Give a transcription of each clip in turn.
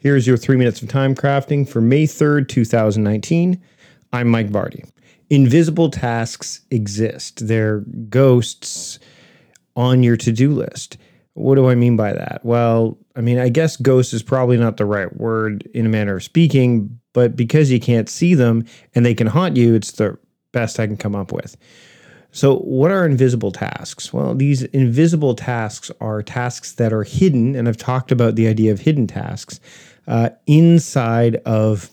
Here's your three minutes of time crafting for May 3rd, 2019. I'm Mike Vardy. Invisible tasks exist, they're ghosts on your to do list. What do I mean by that? Well, I mean, I guess ghost is probably not the right word in a manner of speaking, but because you can't see them and they can haunt you, it's the best I can come up with. So, what are invisible tasks? Well, these invisible tasks are tasks that are hidden, and I've talked about the idea of hidden tasks uh, inside of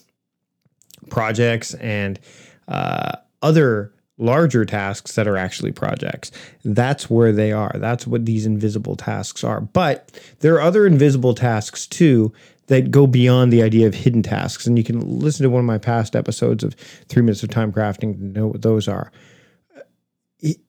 projects and uh, other larger tasks that are actually projects. That's where they are. That's what these invisible tasks are. But there are other invisible tasks too that go beyond the idea of hidden tasks. And you can listen to one of my past episodes of Three Minutes of Time Crafting to know what those are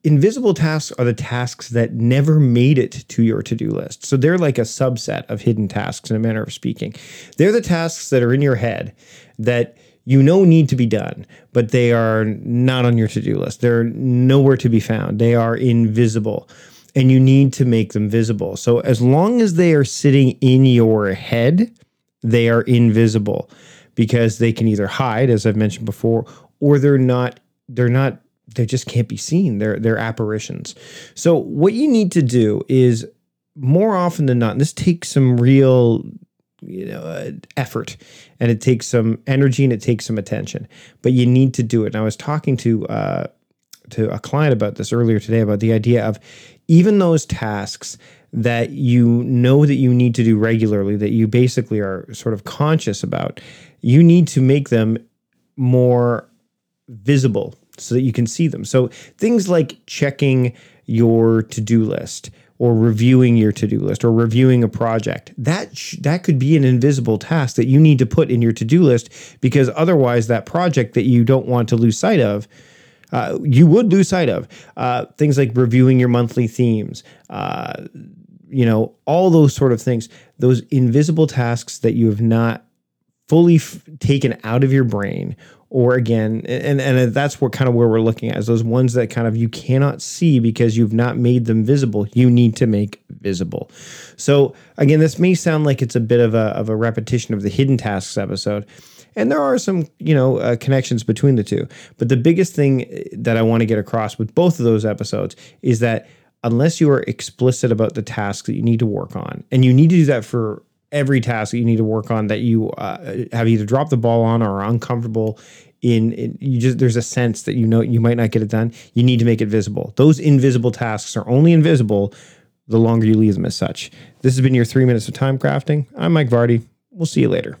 invisible tasks are the tasks that never made it to your to-do list. So they're like a subset of hidden tasks in a manner of speaking. They're the tasks that are in your head that you know need to be done, but they are not on your to-do list. They're nowhere to be found. They are invisible and you need to make them visible. So as long as they are sitting in your head, they are invisible because they can either hide as I've mentioned before or they're not they're not they just can't be seen. They're they're apparitions. So what you need to do is more often than not, this takes some real you know uh, effort and it takes some energy and it takes some attention but you need to do it and i was talking to uh, to a client about this earlier today about the idea of even those tasks that you know that you need to do regularly that you basically are sort of conscious about you need to make them more visible so that you can see them. So things like checking your to-do list or reviewing your to-do list or reviewing a project. That that could be an invisible task that you need to put in your to-do list because otherwise that project that you don't want to lose sight of uh, you would lose sight of uh, things like reviewing your monthly themes, uh, you know, all those sort of things. Those invisible tasks that you have not fully f- taken out of your brain or again and and that's what kind of where we're looking at is those ones that kind of you cannot see because you've not made them visible you need to make visible. So again this may sound like it's a bit of a, of a repetition of the hidden tasks episode and there are some you know uh, connections between the two but the biggest thing that i want to get across with both of those episodes is that unless you are explicit about the tasks that you need to work on and you need to do that for every task that you need to work on that you uh, have either dropped the ball on or are uncomfortable in, in, you just there's a sense that you know you might not get it done. You need to make it visible. Those invisible tasks are only invisible the longer you leave them as such. This has been your three minutes of time crafting. I'm mike vardy. We'll see you later